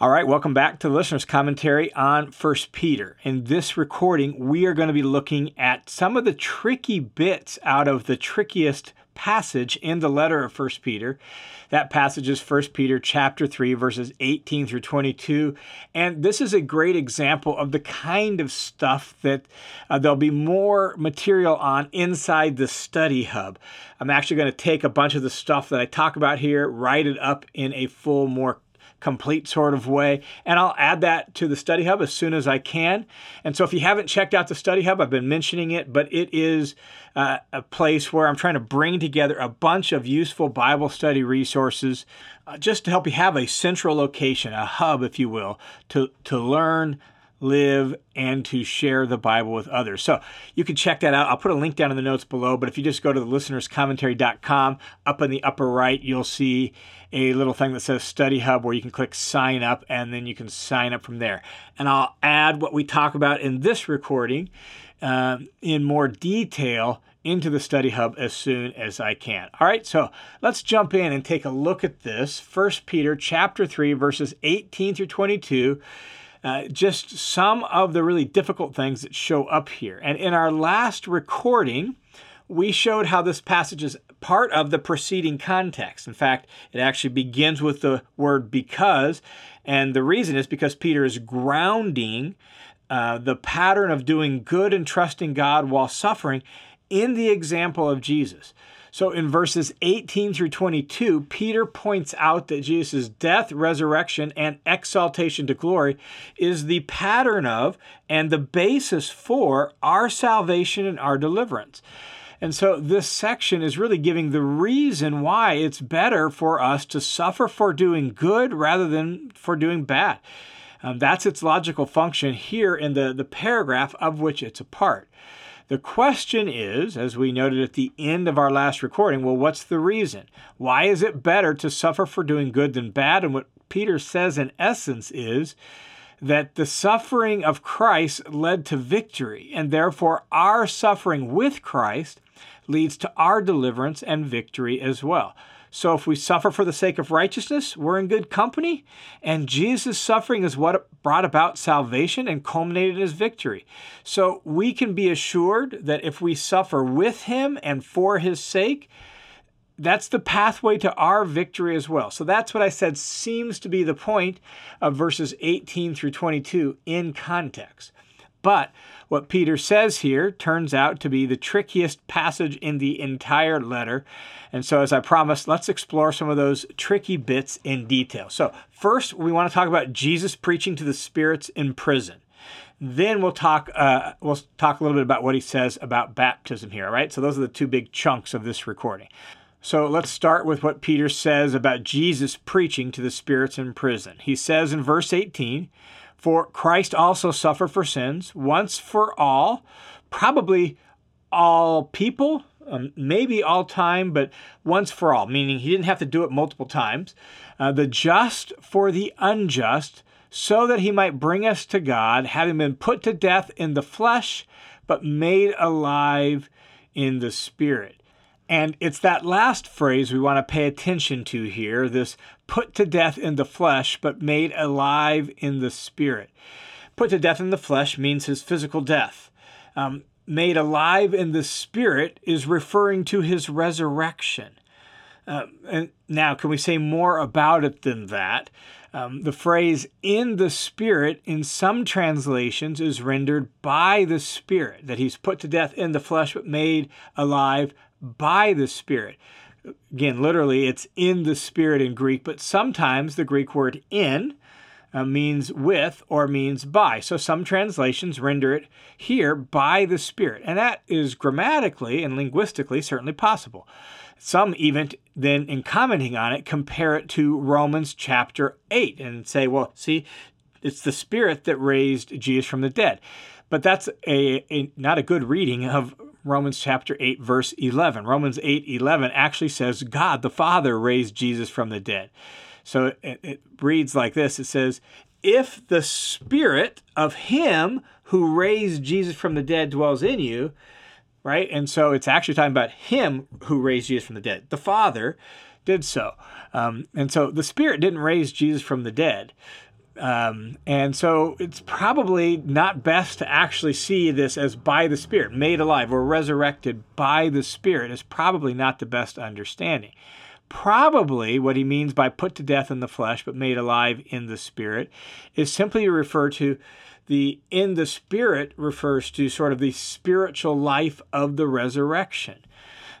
All right, welcome back to the listener's commentary on First Peter. In this recording, we are going to be looking at some of the tricky bits out of the trickiest passage in the letter of First Peter. That passage is First Peter chapter 3 verses 18 through 22, and this is a great example of the kind of stuff that uh, there'll be more material on inside the study hub. I'm actually going to take a bunch of the stuff that I talk about here, write it up in a full more complete sort of way. And I'll add that to the Study Hub as soon as I can. And so if you haven't checked out the Study Hub, I've been mentioning it, but it is uh, a place where I'm trying to bring together a bunch of useful Bible study resources uh, just to help you have a central location, a hub, if you will, to, to learn live, and to share the Bible with others. So you can check that out. I'll put a link down in the notes below, but if you just go to the listenerscommentary.com, up in the upper right, you'll see a little thing that says Study Hub where you can click sign up and then you can sign up from there. And I'll add what we talk about in this recording uh, in more detail into the study hub as soon as I can. All right, so let's jump in and take a look at this. First Peter chapter 3 verses 18 through 22 uh, just some of the really difficult things that show up here. And in our last recording, we showed how this passage is part of the preceding context. In fact, it actually begins with the word because, and the reason is because Peter is grounding uh, the pattern of doing good and trusting God while suffering in the example of Jesus. So in verses 18 through 22, Peter points out that Jesus' death, resurrection, and exaltation to glory is the pattern of and the basis for our salvation and our deliverance. And so this section is really giving the reason why it's better for us to suffer for doing good rather than for doing bad. Um, that's its logical function here in the, the paragraph of which it's a part. The question is, as we noted at the end of our last recording, well, what's the reason? Why is it better to suffer for doing good than bad? And what Peter says in essence is that the suffering of Christ led to victory, and therefore our suffering with Christ leads to our deliverance and victory as well. So if we suffer for the sake of righteousness, we're in good company. And Jesus' suffering is what brought about salvation and culminated in his victory. So we can be assured that if we suffer with him and for his sake, that's the pathway to our victory as well. So that's what I said seems to be the point of verses 18 through 22 in context. But what Peter says here turns out to be the trickiest passage in the entire letter. And so, as I promised, let's explore some of those tricky bits in detail. So, first, we want to talk about Jesus preaching to the spirits in prison. Then we'll talk. Uh, we'll talk a little bit about what he says about baptism here. All right. So those are the two big chunks of this recording. So let's start with what Peter says about Jesus preaching to the spirits in prison. He says in verse 18, for Christ also suffered for sins once for all, probably all people, um, maybe all time, but once for all, meaning he didn't have to do it multiple times. Uh, the just for the unjust, so that he might bring us to God, having been put to death in the flesh, but made alive in the spirit. And it's that last phrase we want to pay attention to here this put to death in the flesh, but made alive in the spirit. Put to death in the flesh means his physical death. Um, made alive in the spirit is referring to his resurrection. Uh, and now, can we say more about it than that? Um, the phrase in the Spirit in some translations is rendered by the Spirit, that he's put to death in the flesh but made alive by the Spirit. Again, literally, it's in the Spirit in Greek, but sometimes the Greek word in uh, means with or means by. So some translations render it here by the Spirit. And that is grammatically and linguistically certainly possible. Some even then, in commenting on it, compare it to Romans chapter 8 and say, well, see, it's the Spirit that raised Jesus from the dead. But that's a, a not a good reading of Romans chapter 8 verse 11. Romans 8 11 actually says God the Father raised Jesus from the dead. So it, it reads like this. It says, "If the spirit of him who raised Jesus from the dead dwells in you, right? And so it's actually talking about him who raised Jesus from the dead. The Father did so. Um, and so the Spirit didn't raise Jesus from the dead. Um, and so it's probably not best to actually see this as by the Spirit, made alive or resurrected by the Spirit, is probably not the best understanding. Probably what he means by put to death in the flesh but made alive in the Spirit is simply to refer to the in the Spirit refers to sort of the spiritual life of the resurrection.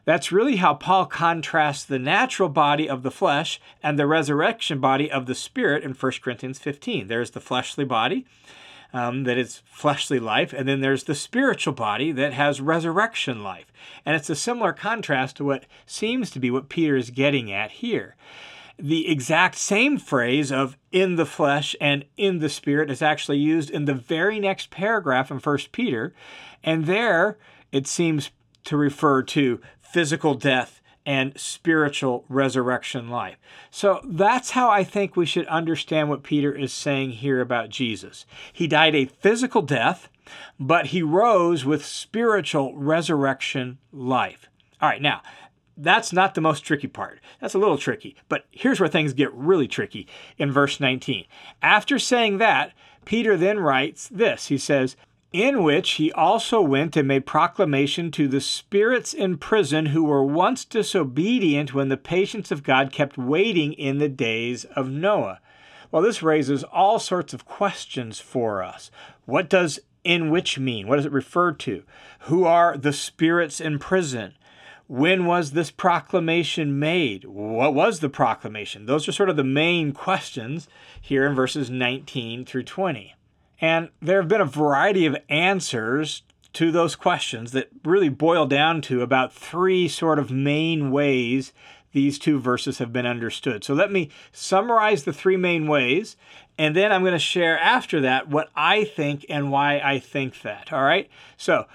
That's really how Paul contrasts the natural body of the flesh and the resurrection body of the spirit in 1 Corinthians 15. There's the fleshly body um, that is fleshly life, and then there's the spiritual body that has resurrection life. And it's a similar contrast to what seems to be what Peter is getting at here. The exact same phrase of in the flesh and in the spirit is actually used in the very next paragraph in 1 Peter. And there it seems to refer to physical death and spiritual resurrection life. So that's how I think we should understand what Peter is saying here about Jesus. He died a physical death, but he rose with spiritual resurrection life. All right, now, that's not the most tricky part. That's a little tricky, but here's where things get really tricky in verse 19. After saying that, Peter then writes this He says, in which he also went and made proclamation to the spirits in prison who were once disobedient when the patience of God kept waiting in the days of Noah. Well, this raises all sorts of questions for us. What does in which mean? What does it refer to? Who are the spirits in prison? When was this proclamation made? What was the proclamation? Those are sort of the main questions here in verses 19 through 20. And there have been a variety of answers to those questions that really boil down to about three sort of main ways these two verses have been understood. So let me summarize the three main ways, and then I'm going to share after that what I think and why I think that. All right. So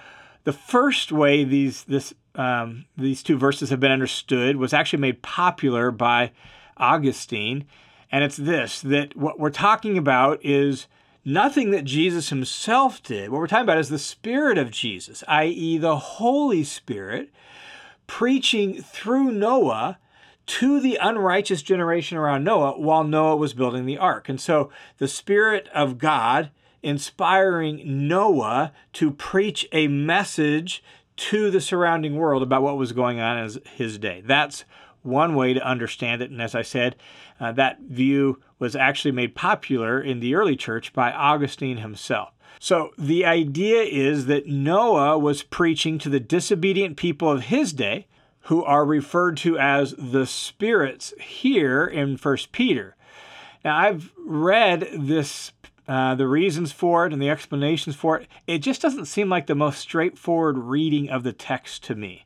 the first way these this um, these two verses have been understood was actually made popular by Augustine, and it's this: that what we're talking about is nothing that Jesus himself did. What we're talking about is the Spirit of Jesus, i.e., the Holy Spirit, preaching through Noah to the unrighteous generation around Noah while Noah was building the ark. And so the Spirit of God inspiring Noah to preach a message to the surrounding world about what was going on in his day. That's one way to understand it. And as I said, uh, that view was actually made popular in the early church by Augustine himself. So the idea is that Noah was preaching to the disobedient people of his day, who are referred to as the spirits here in First Peter. Now I've read this uh, the reasons for it and the explanations for it, it just doesn't seem like the most straightforward reading of the text to me.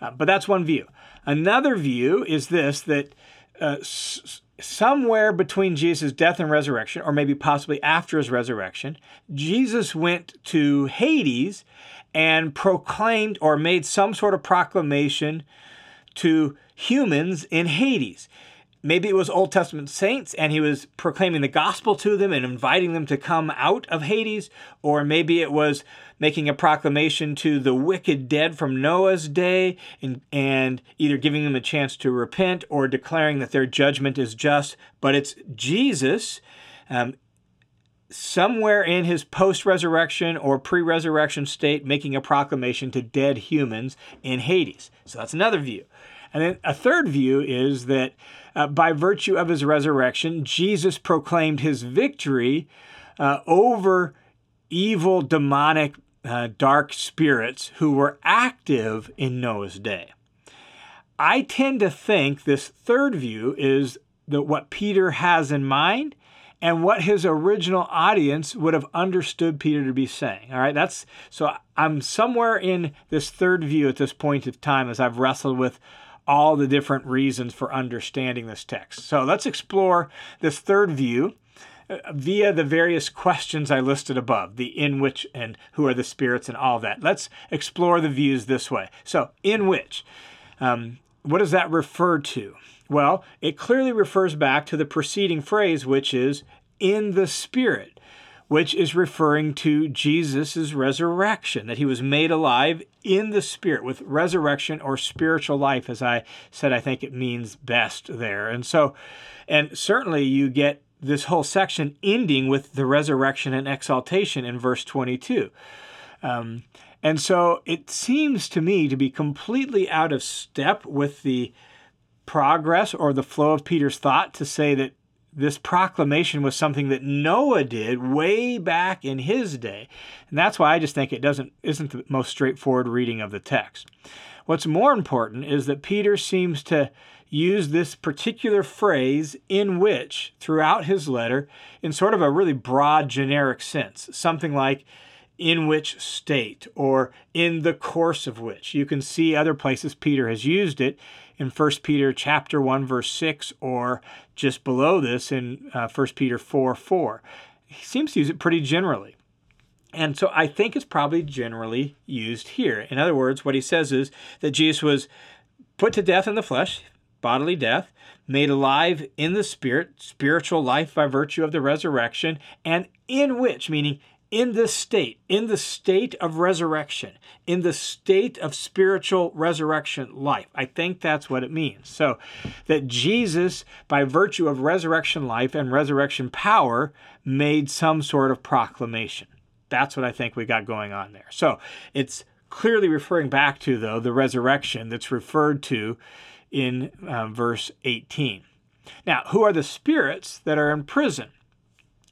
Uh, but that's one view. Another view is this that uh, s- somewhere between Jesus' death and resurrection, or maybe possibly after his resurrection, Jesus went to Hades and proclaimed or made some sort of proclamation to humans in Hades. Maybe it was Old Testament saints and he was proclaiming the gospel to them and inviting them to come out of Hades, or maybe it was making a proclamation to the wicked dead from Noah's day and, and either giving them a chance to repent or declaring that their judgment is just. But it's Jesus. Um, somewhere in his post resurrection or pre resurrection state, making a proclamation to dead humans in Hades. So that's another view. And then a third view is that uh, by virtue of his resurrection, Jesus proclaimed his victory uh, over evil, demonic uh, dark spirits who were active in Noah's day. I tend to think this third view is that what Peter has in mind and what his original audience would have understood Peter to be saying. All right, that's so I'm somewhere in this third view at this point of time as I've wrestled with all the different reasons for understanding this text. So let's explore this third view via the various questions I listed above the in which and who are the spirits and all that. Let's explore the views this way. So, in which, um, what does that refer to? Well, it clearly refers back to the preceding phrase, which is in the Spirit, which is referring to Jesus' resurrection, that he was made alive in the Spirit with resurrection or spiritual life, as I said, I think it means best there. And so, and certainly you get this whole section ending with the resurrection and exaltation in verse 22. Um, and so it seems to me to be completely out of step with the progress or the flow of Peter's thought to say that this proclamation was something that Noah did way back in his day. And that's why I just think it doesn't isn't the most straightforward reading of the text. What's more important is that Peter seems to use this particular phrase in which throughout his letter in sort of a really broad generic sense, something like in which state or in the course of which. You can see other places Peter has used it in 1 Peter chapter 1 verse 6 or just below this in uh, 1 Peter 4 4. He seems to use it pretty generally. And so I think it's probably generally used here. In other words, what he says is that Jesus was put to death in the flesh, bodily death, made alive in the spirit, spiritual life by virtue of the resurrection, and in which, meaning in this state, in the state of resurrection, in the state of spiritual resurrection life. I think that's what it means. So, that Jesus, by virtue of resurrection life and resurrection power, made some sort of proclamation. That's what I think we got going on there. So, it's clearly referring back to, though, the resurrection that's referred to in uh, verse 18. Now, who are the spirits that are in prison?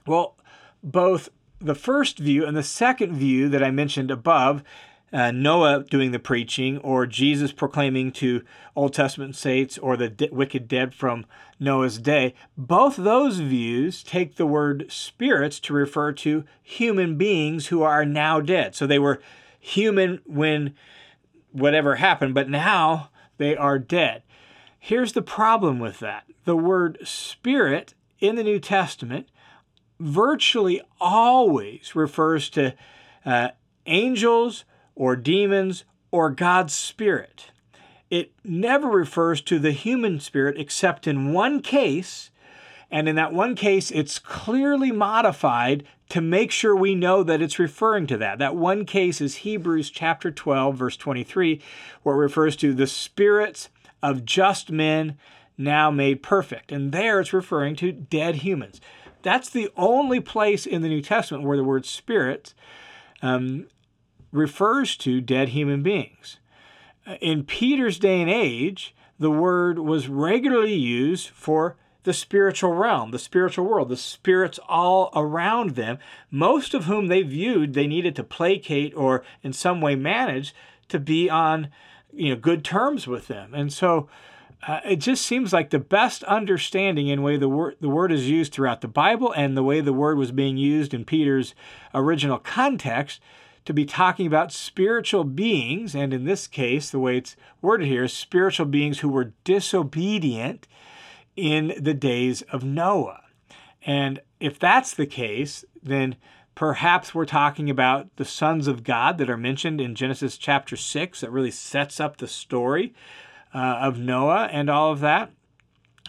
Well, both the first view and the second view that I mentioned above, uh, Noah doing the preaching, or Jesus proclaiming to Old Testament saints, or the wicked dead from Noah's day, both those views take the word spirits to refer to human beings who are now dead. So they were human when whatever happened, but now they are dead. Here's the problem with that the word spirit in the New Testament virtually always refers to uh, angels or demons or God's spirit. It never refers to the human spirit except in one case, and in that one case, it's clearly modified to make sure we know that it's referring to that. That one case is Hebrews chapter 12, verse 23, where it refers to the spirits of just men now made perfect. And there it's referring to dead humans. That's the only place in the New Testament where the word spirit um, refers to dead human beings. In Peter's day and age, the word was regularly used for the spiritual realm, the spiritual world, the spirits all around them, most of whom they viewed they needed to placate or in some way manage to be on you know good terms with them. And so uh, it just seems like the best understanding in way the word the word is used throughout the Bible and the way the word was being used in Peter's original context to be talking about spiritual beings, and in this case, the way it's worded here is spiritual beings who were disobedient in the days of Noah. And if that's the case, then perhaps we're talking about the sons of God that are mentioned in Genesis chapter 6 that really sets up the story uh, of Noah and all of that.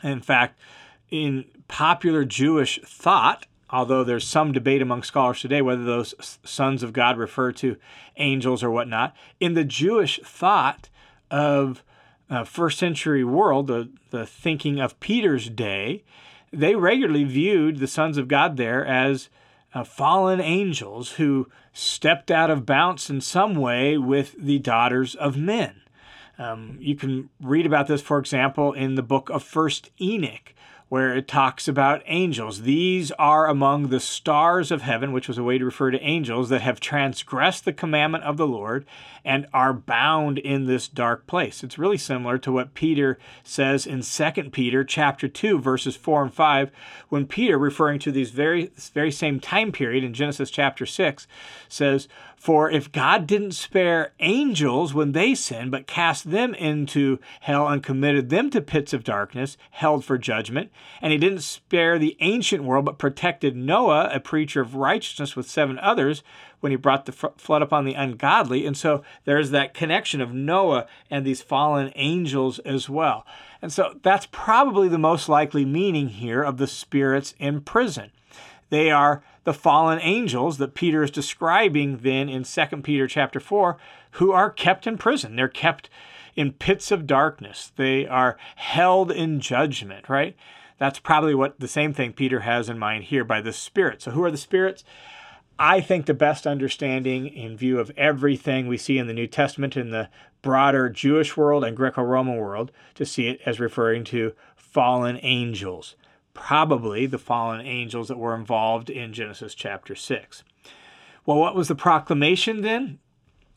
In fact, in popular Jewish thought, although there's some debate among scholars today whether those sons of God refer to angels or whatnot, in the Jewish thought of uh, first century world, the, the thinking of Peter's day, they regularly viewed the sons of God there as uh, fallen angels who stepped out of bounds in some way with the daughters of men. Um, you can read about this, for example, in the book of First Enoch, where it talks about angels. These are among the stars of heaven, which was a way to refer to angels that have transgressed the commandment of the Lord and are bound in this dark place. It's really similar to what Peter says in 2 Peter chapter 2 verses 4 and 5 when Peter referring to these very very same time period in Genesis chapter 6 says for if God didn't spare angels when they sinned, but cast them into hell and committed them to pits of darkness, held for judgment, and he didn't spare the ancient world, but protected Noah, a preacher of righteousness, with seven others, when he brought the flood upon the ungodly. And so there's that connection of Noah and these fallen angels as well. And so that's probably the most likely meaning here of the spirits in prison. They are the fallen angels that Peter is describing then in 2 Peter chapter 4 who are kept in prison. They're kept in pits of darkness. They are held in judgment, right? That's probably what the same thing Peter has in mind here by the Spirit. So, who are the spirits? I think the best understanding in view of everything we see in the New Testament in the broader Jewish world and Greco Roman world to see it as referring to fallen angels, probably the fallen angels that were involved in Genesis chapter 6. Well, what was the proclamation then?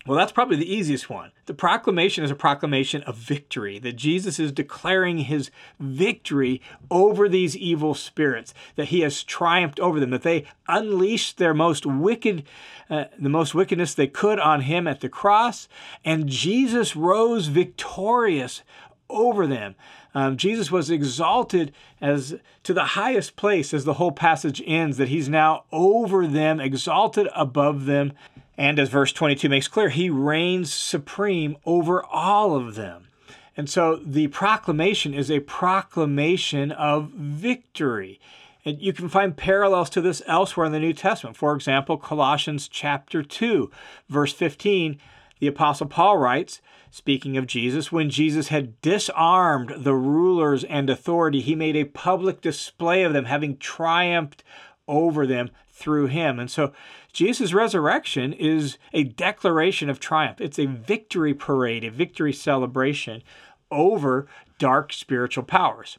Well, that's probably the easiest one. The proclamation is a proclamation of victory, that Jesus is declaring his victory over these evil spirits, that he has triumphed over them, that they unleashed their most wicked, uh, the most wickedness they could on him at the cross, and Jesus rose victorious over them. Um, Jesus was exalted as to the highest place as the whole passage ends, that he's now over them, exalted above them. And as verse 22 makes clear, he reigns supreme over all of them. And so the proclamation is a proclamation of victory. And you can find parallels to this elsewhere in the New Testament. For example, Colossians chapter 2, verse 15, the Apostle Paul writes, speaking of Jesus, when Jesus had disarmed the rulers and authority, he made a public display of them, having triumphed over them through him. And so Jesus' resurrection is a declaration of triumph. It's a victory parade, a victory celebration over dark spiritual powers.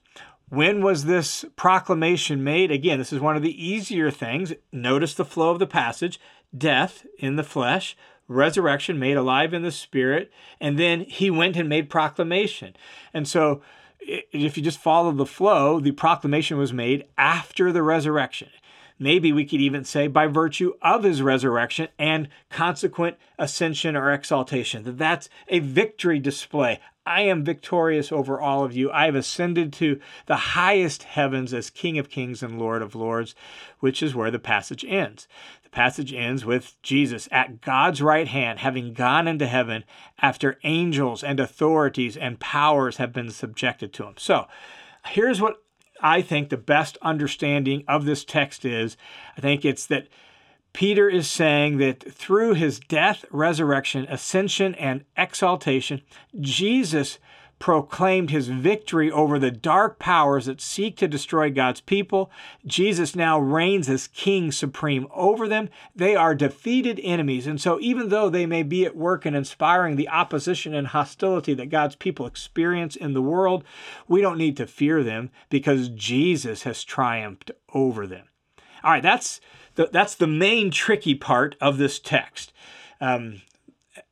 When was this proclamation made? Again, this is one of the easier things. Notice the flow of the passage death in the flesh, resurrection made alive in the spirit, and then he went and made proclamation. And so, if you just follow the flow, the proclamation was made after the resurrection. Maybe we could even say by virtue of his resurrection and consequent ascension or exaltation. That that's a victory display. I am victorious over all of you. I have ascended to the highest heavens as King of kings and Lord of lords, which is where the passage ends. Passage ends with Jesus at God's right hand, having gone into heaven after angels and authorities and powers have been subjected to him. So, here's what I think the best understanding of this text is I think it's that Peter is saying that through his death, resurrection, ascension, and exaltation, Jesus proclaimed his victory over the dark powers that seek to destroy God's people. Jesus now reigns as king supreme over them. They are defeated enemies. And so, even though they may be at work in inspiring the opposition and hostility that God's people experience in the world, we don't need to fear them because Jesus has triumphed over them. All right, that's the, that's the main tricky part of this text. Um,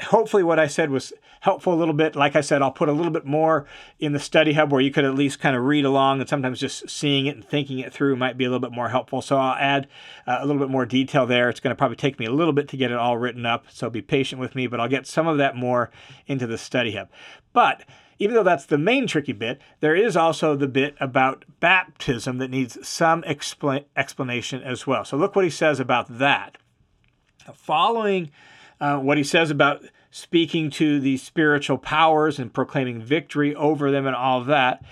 hopefully, what I said was helpful a little bit. Like I said, I'll put a little bit more in the study hub where you could at least kind of read along, and sometimes just seeing it and thinking it through might be a little bit more helpful. So I'll add uh, a little bit more detail there. It's going to probably take me a little bit to get it all written up, so be patient with me, but I'll get some of that more into the study hub. But even though that's the main tricky bit, there is also the bit about baptism that needs some expl- explanation as well. So look what he says about that. Following uh, what he says about speaking to the spiritual powers and proclaiming victory over them and all of that.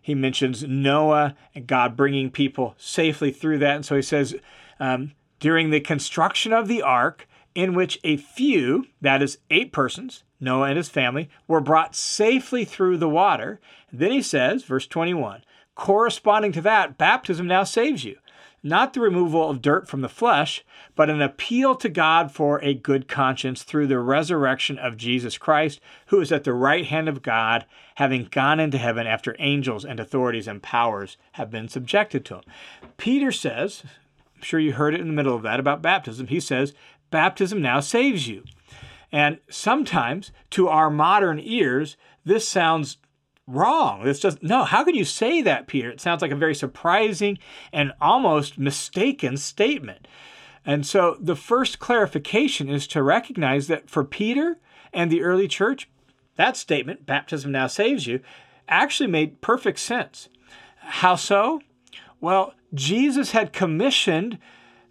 He mentions Noah and God bringing people safely through that. And so he says, um, during the construction of the ark, in which a few, that is, eight persons, Noah and his family, were brought safely through the water. then he says, verse 21, corresponding to that, baptism now saves you not the removal of dirt from the flesh, but an appeal to God for a good conscience through the resurrection of Jesus Christ, who is at the right hand of God, having gone into heaven after angels and authorities and powers have been subjected to him. Peter says, I'm sure you heard it in the middle of that about baptism. He says, Baptism now saves you. And sometimes, to our modern ears, this sounds wrong. It's just, no, how can you say that, Peter? It sounds like a very surprising and almost mistaken statement. And so the first clarification is to recognize that for Peter and the early church, that statement, baptism now saves you, actually made perfect sense. How so? Well, Jesus had commissioned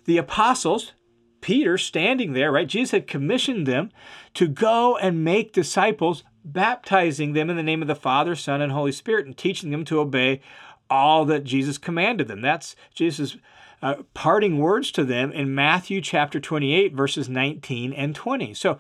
the apostles, Peter standing there, right? Jesus had commissioned them to go and make disciples baptizing them in the name of the Father, Son, and Holy Spirit, and teaching them to obey all that Jesus commanded them. That's Jesus' uh, parting words to them in Matthew chapter 28, verses 19 and 20. So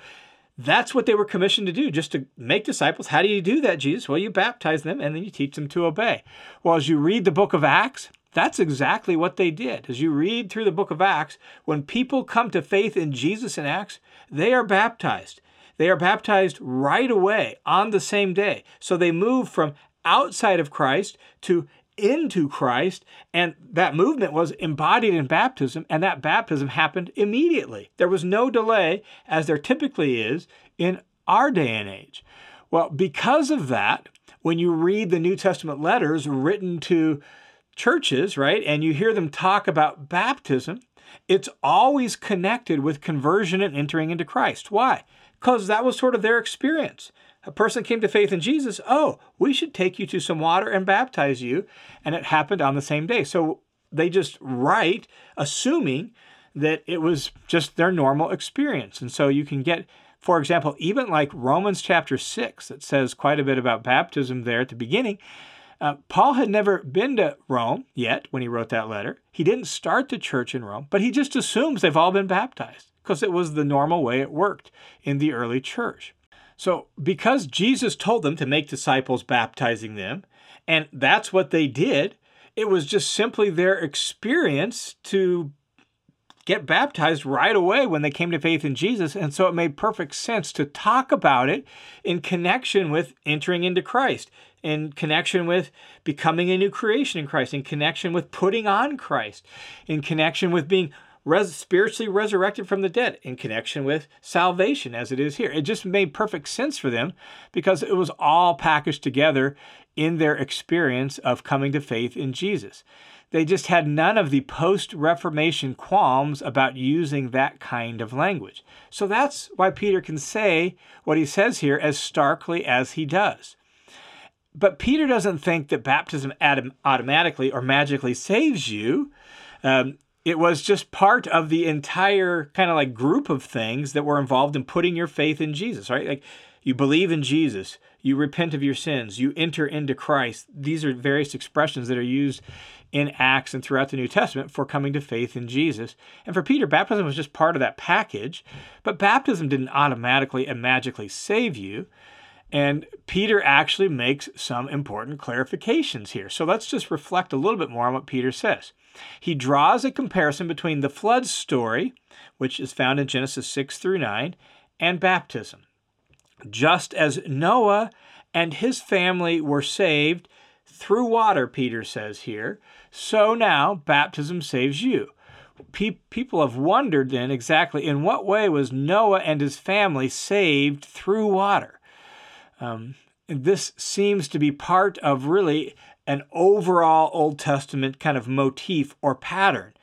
that's what they were commissioned to do, just to make disciples. How do you do that, Jesus? Well, you baptize them and then you teach them to obey. Well, as you read the book of Acts, that's exactly what they did. As you read through the book of Acts, when people come to faith in Jesus in Acts, they are baptized. They are baptized right away on the same day. So they move from outside of Christ to into Christ, and that movement was embodied in baptism, and that baptism happened immediately. There was no delay, as there typically is in our day and age. Well, because of that, when you read the New Testament letters written to churches, right, and you hear them talk about baptism, it's always connected with conversion and entering into Christ. Why? Because that was sort of their experience a person came to faith in Jesus, oh, we should take you to some water and baptize you. And it happened on the same day. So they just write, assuming that it was just their normal experience. And so you can get, for example, even like Romans chapter 6, that says quite a bit about baptism there at the beginning. Uh, Paul had never been to Rome yet when he wrote that letter. He didn't start the church in Rome, but he just assumes they've all been baptized because it was the normal way it worked in the early church. So, because Jesus told them to make disciples, baptizing them, and that's what they did, it was just simply their experience to get baptized right away when they came to faith in Jesus. And so it made perfect sense to talk about it in connection with entering into Christ, in connection with becoming a new creation in Christ, in connection with putting on Christ, in connection with being res- spiritually resurrected from the dead in connection with salvation, as it is here. It just made perfect sense for them because it was all packaged together in their experience of coming to faith in Jesus. They just had none of the post Reformation qualms about using that kind of language. So that's why Peter can say what he says here as starkly as he does. But Peter doesn't think that baptism automatically or magically saves you. Um, it was just part of the entire kind of like group of things that were involved in putting your faith in Jesus, right? Like you believe in Jesus, you repent of your sins, you enter into Christ. These are various expressions that are used in Acts and throughout the New Testament for coming to faith in Jesus. And for Peter, baptism was just part of that package, but baptism didn't automatically and magically save you. And Peter actually makes some important clarifications here. So let's just reflect a little bit more on what Peter says. He draws a comparison between the flood story, which is found in Genesis 6 through 9, and baptism. Just as Noah and his family were saved through water, Peter says here, so now baptism saves you. people have wondered then exactly in what way was Noah and his family saved through water. Um, this seems to be part of really an overall Old Testament kind of motif or pattern.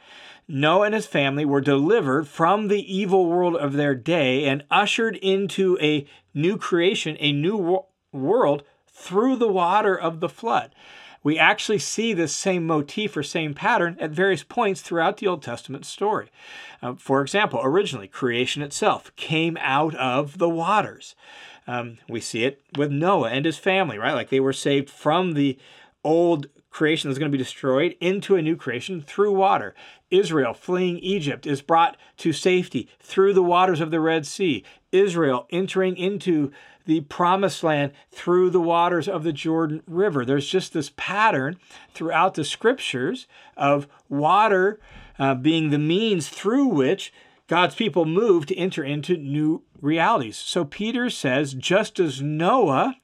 Noah and his family were delivered from the evil world of their day and ushered into a new creation, a new wo- world through the water of the flood. We actually see this same motif or same pattern at various points throughout the Old Testament story. Uh, for example, originally, creation itself came out of the waters. Um, we see it with Noah and his family, right? Like they were saved from the old creation that's going to be destroyed into a new creation through water. Israel fleeing Egypt is brought to safety through the waters of the Red Sea. Israel entering into the promised land through the waters of the Jordan River. There's just this pattern throughout the scriptures of water uh, being the means through which God's people move to enter into new realities. So Peter says, just as Noah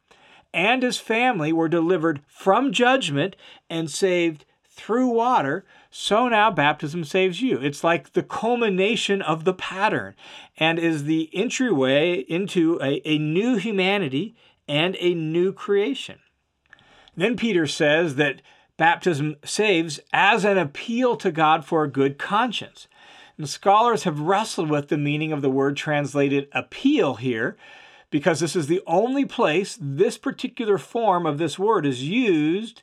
and his family were delivered from judgment and saved through water, so now baptism saves you. It's like the culmination of the pattern and is the entryway into a, a new humanity and a new creation. Then Peter says that baptism saves as an appeal to God for a good conscience. And scholars have wrestled with the meaning of the word translated appeal here because this is the only place this particular form of this word is used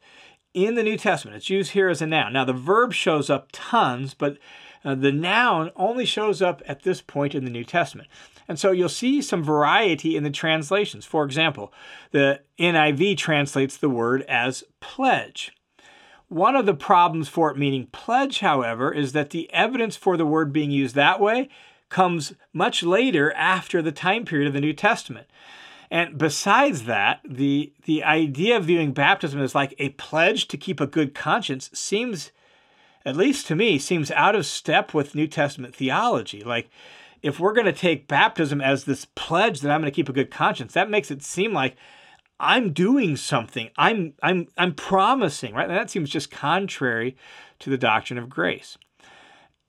in the New Testament. It's used here as a noun. Now, the verb shows up tons, but uh, the noun only shows up at this point in the New Testament. And so you'll see some variety in the translations. For example, the NIV translates the word as pledge. One of the problems for it meaning pledge, however, is that the evidence for the word being used that way comes much later after the time period of the New Testament. And besides that, the, the idea of viewing baptism as like a pledge to keep a good conscience seems, at least to me, seems out of step with New Testament theology. Like, if we're going to take baptism as this pledge that I'm going to keep a good conscience, that makes it seem like I'm doing something. I'm I'm I'm promising, right? And that seems just contrary to the doctrine of grace.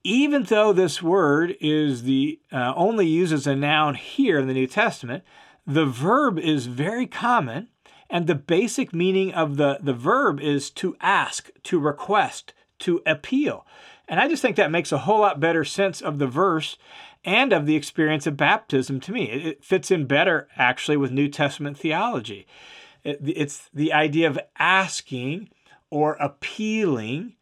Even though this word is the uh, only used as a noun here in the New Testament, the verb is very common, and the basic meaning of the, the verb is to ask, to request, to appeal. And I just think that makes a whole lot better sense of the verse and of the experience of baptism to me. It fits in better, actually, with New Testament theology. It's the idea of asking or appealing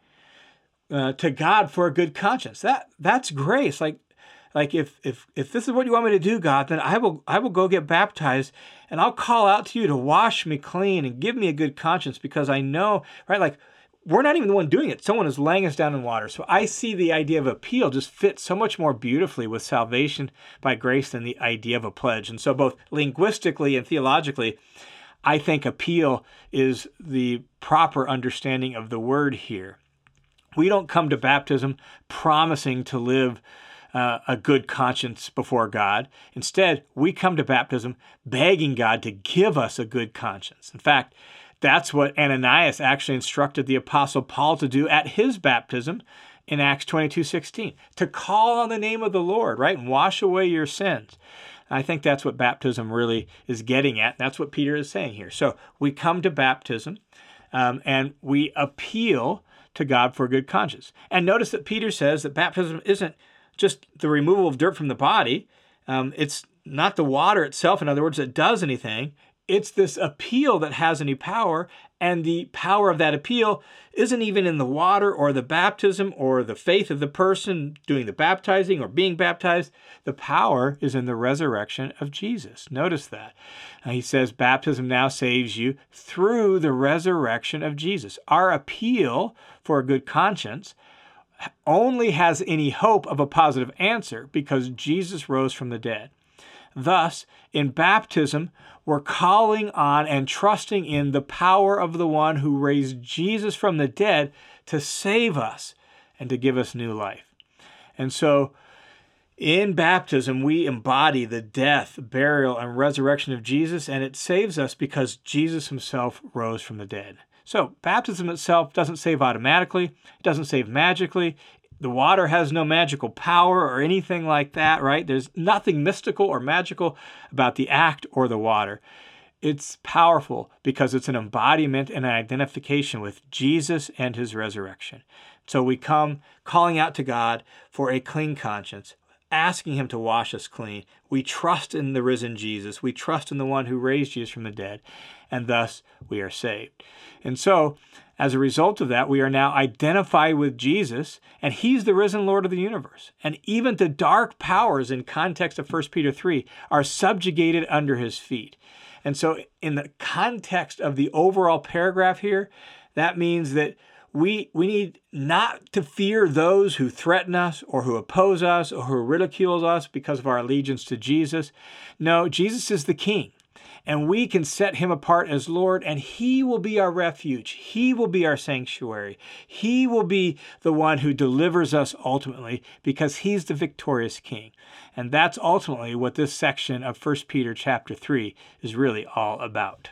uh, to God for a good conscience. That that's grace. Like like if if if this is what you want me to do, God, then I will I will go get baptized and I'll call out to you to wash me clean and give me a good conscience because I know, right? Like we're not even the one doing it. Someone is laying us down in water. So I see the idea of appeal just fit so much more beautifully with salvation by grace than the idea of a pledge. And so, both linguistically and theologically, I think appeal is the proper understanding of the word here. We don't come to baptism promising to live uh, a good conscience before God. Instead, we come to baptism begging God to give us a good conscience. In fact, that's what Ananias actually instructed the apostle Paul to do at his baptism in Acts 22 16, to call on the name of the Lord, right, and wash away your sins. I think that's what baptism really is getting at. That's what Peter is saying here. So we come to baptism um, and we appeal to God for a good conscience. And notice that Peter says that baptism isn't just the removal of dirt from the body, um, it's not the water itself, in other words, that does anything. It's this appeal that has any power, and the power of that appeal isn't even in the water or the baptism or the faith of the person doing the baptizing or being baptized. The power is in the resurrection of Jesus. Notice that. He says, Baptism now saves you through the resurrection of Jesus. Our appeal for a good conscience only has any hope of a positive answer because Jesus rose from the dead. Thus, in baptism, we're calling on and trusting in the power of the one who raised Jesus from the dead to save us and to give us new life. And so, in baptism, we embody the death, burial, and resurrection of Jesus, and it saves us because Jesus himself rose from the dead. So, baptism itself doesn't save automatically, it doesn't save magically, the water has no magical power or anything like that, right? There's nothing mystical or magical about the act or the water. It's powerful because it's an embodiment and an identification with Jesus and his resurrection. So we come calling out to God for a clean conscience, asking him to wash us clean. We trust in the risen Jesus. We trust in the one who raised Jesus from the dead, and thus we are saved. And so as a result of that, we are now identified with Jesus, and he's the risen Lord of the universe. And even the dark powers in context of 1 Peter 3 are subjugated under his feet. And so, in the context of the overall paragraph here, that means that we, we need not to fear those who threaten us or who oppose us or who ridicule us because of our allegiance to Jesus. No, Jesus is the King and we can set him apart as Lord, and he will be our refuge. He will be our sanctuary. He will be the one who delivers us ultimately because he's the victorious king. And that's ultimately what this section of 1 Peter chapter 3 is really all about.